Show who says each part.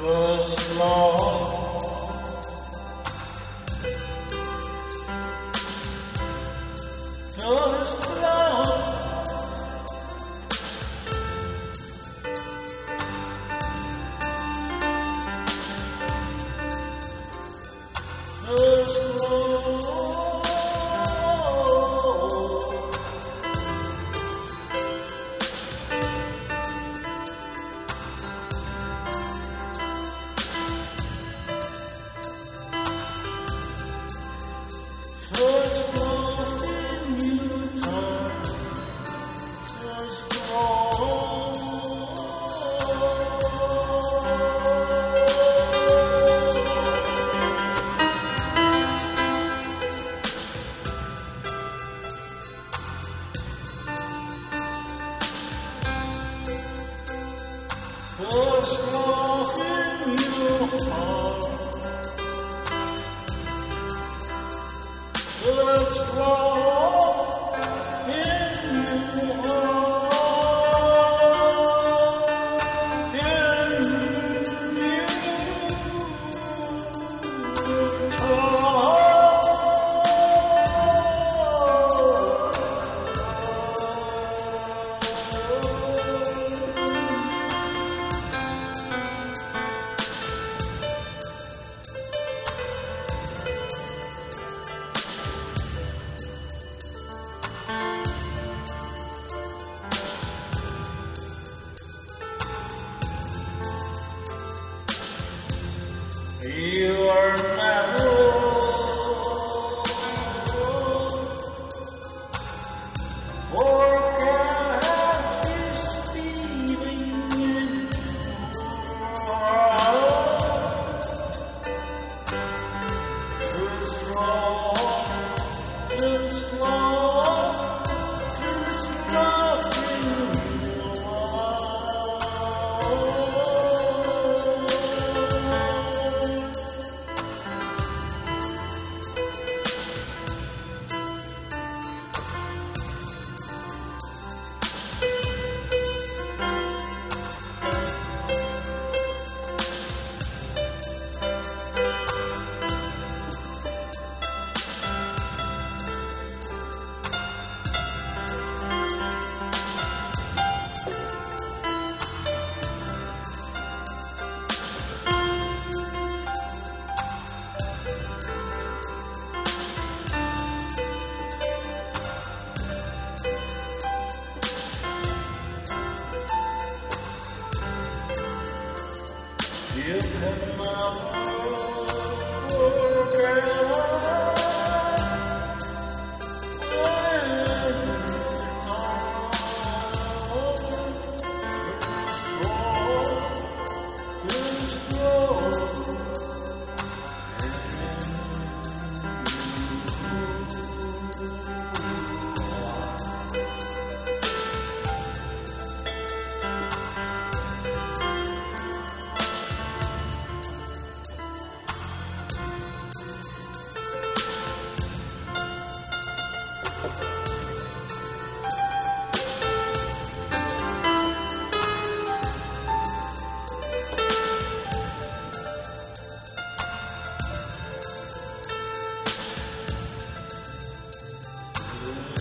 Speaker 1: first love. Love. Let's go. See you. Just come out. Yeah.